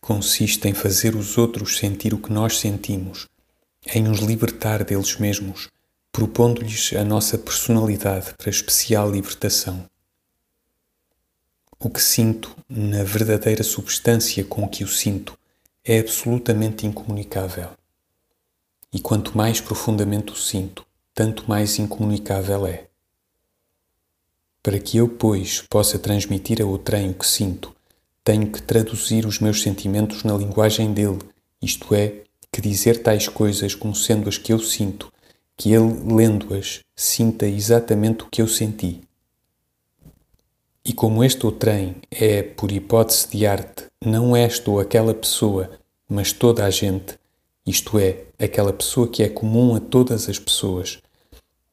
consiste em fazer os outros sentir o que nós sentimos, em os libertar deles mesmos, propondo-lhes a nossa personalidade para especial libertação. O que sinto, na verdadeira substância com que o sinto, é absolutamente incomunicável. E quanto mais profundamente o sinto, tanto mais incomunicável é. Para que eu, pois, possa transmitir a outrem o que sinto, tenho que traduzir os meus sentimentos na linguagem dele, isto é, que dizer tais coisas como sendo as que eu sinto, que ele, lendo-as, sinta exatamente o que eu senti. E como este outrem é, por hipótese de arte, não esta ou aquela pessoa, mas toda a gente, isto é, aquela pessoa que é comum a todas as pessoas,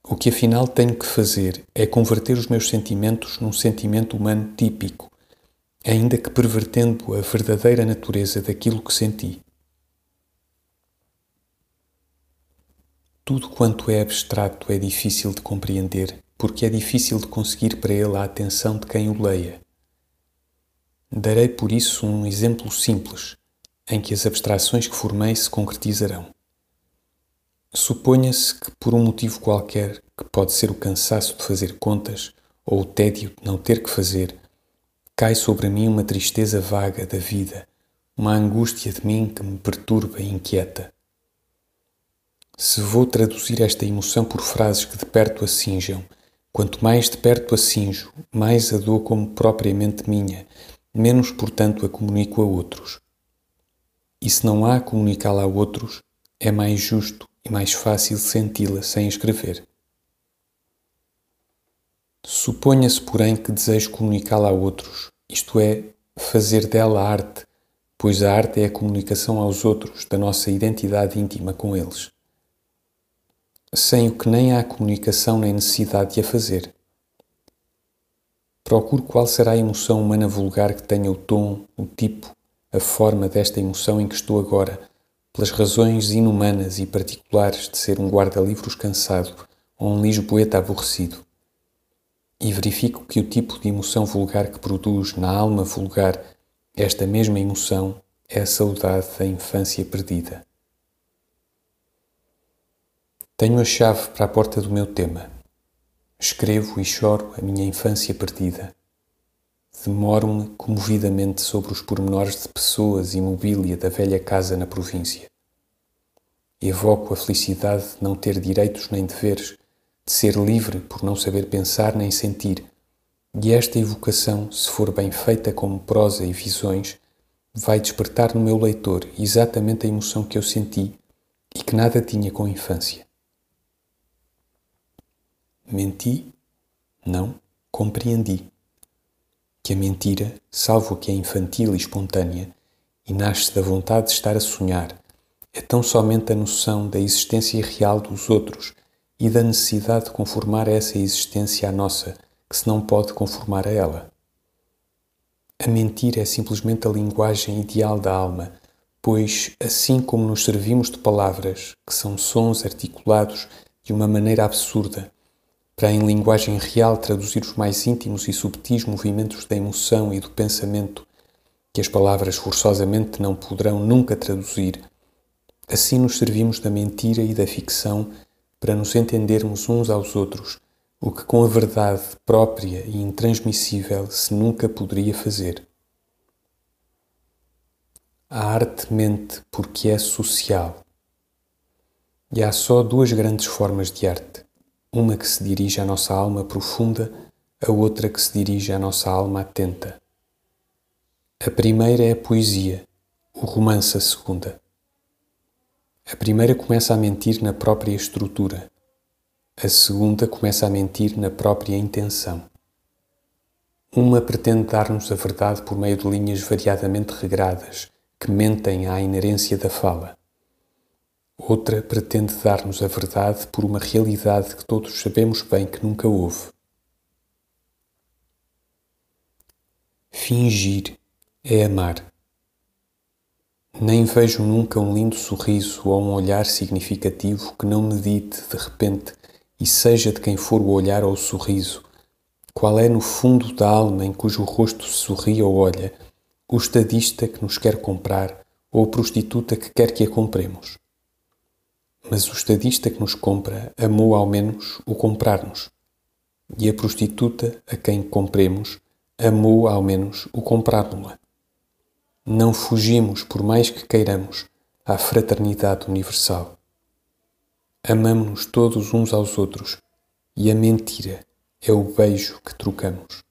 o que afinal tenho que fazer é converter os meus sentimentos num sentimento humano típico, ainda que pervertendo a verdadeira natureza daquilo que senti. Tudo quanto é abstrato é difícil de compreender, porque é difícil de conseguir para ele a atenção de quem o leia. Darei por isso um exemplo simples, em que as abstrações que formei se concretizarão. Suponha-se que, por um motivo qualquer, que pode ser o cansaço de fazer contas ou o tédio de não ter que fazer, cai sobre mim uma tristeza vaga da vida, uma angústia de mim que me perturba e inquieta. Se vou traduzir esta emoção por frases que de perto a cinjam, quanto mais de perto a cinjo, mais a dou como propriamente minha, menos, portanto, a comunico a outros. E se não há a comunicá-la a outros, é mais justo e mais fácil senti-la sem escrever. Suponha-se, porém, que desejo comunicá-la a outros, isto é, fazer dela arte, pois a arte é a comunicação aos outros da nossa identidade íntima com eles. Sem o que nem há comunicação nem necessidade de a fazer. Procuro qual será a emoção humana vulgar que tenha o tom, o tipo, a forma desta emoção em que estou agora, pelas razões inumanas e particulares de ser um guarda-livros cansado ou um lisboeta aborrecido e verifico que o tipo de emoção vulgar que produz na alma vulgar esta mesma emoção é a saudade da infância perdida. Tenho a chave para a porta do meu tema. Escrevo e choro a minha infância perdida. Demoro-me comovidamente sobre os pormenores de pessoas e mobília da velha casa na província. Evoco a felicidade de não ter direitos nem deveres, de ser livre por não saber pensar nem sentir. E esta evocação, se for bem feita como prosa e visões, vai despertar no meu leitor exatamente a emoção que eu senti e que nada tinha com a infância. Menti? Não, compreendi. Que a mentira, salvo que é infantil e espontânea, e nasce da vontade de estar a sonhar, é tão somente a noção da existência real dos outros e da necessidade de conformar essa existência à nossa, que se não pode conformar a ela. A mentira é simplesmente a linguagem ideal da alma, pois, assim como nos servimos de palavras, que são sons articulados de uma maneira absurda, para em linguagem real traduzir os mais íntimos e subtis movimentos da emoção e do pensamento, que as palavras forçosamente não poderão nunca traduzir, assim nos servimos da mentira e da ficção para nos entendermos uns aos outros, o que com a verdade própria e intransmissível se nunca poderia fazer. A arte mente porque é social. E há só duas grandes formas de arte: uma que se dirige à nossa alma profunda, a outra que se dirige à nossa alma atenta. A primeira é a poesia, o romance a segunda. A primeira começa a mentir na própria estrutura. A segunda começa a mentir na própria intenção. Uma pretende dar-nos a verdade por meio de linhas variadamente regradas, que mentem à inerência da fala. Outra pretende dar-nos a verdade por uma realidade que todos sabemos bem que nunca houve. Fingir é amar. Nem vejo nunca um lindo sorriso ou um olhar significativo que não medite de repente, e seja de quem for o olhar ou o sorriso, qual é no fundo da alma em cujo rosto se sorri ou olha, o estadista que nos quer comprar ou a prostituta que quer que a compremos. Mas o estadista que nos compra amou ao menos o comprar-nos, e a prostituta a quem compremos amou ao menos o comprar-nos-la. Não fugimos, por mais que queiramos, à fraternidade universal. Amamos-nos todos uns aos outros, e a mentira é o beijo que trocamos.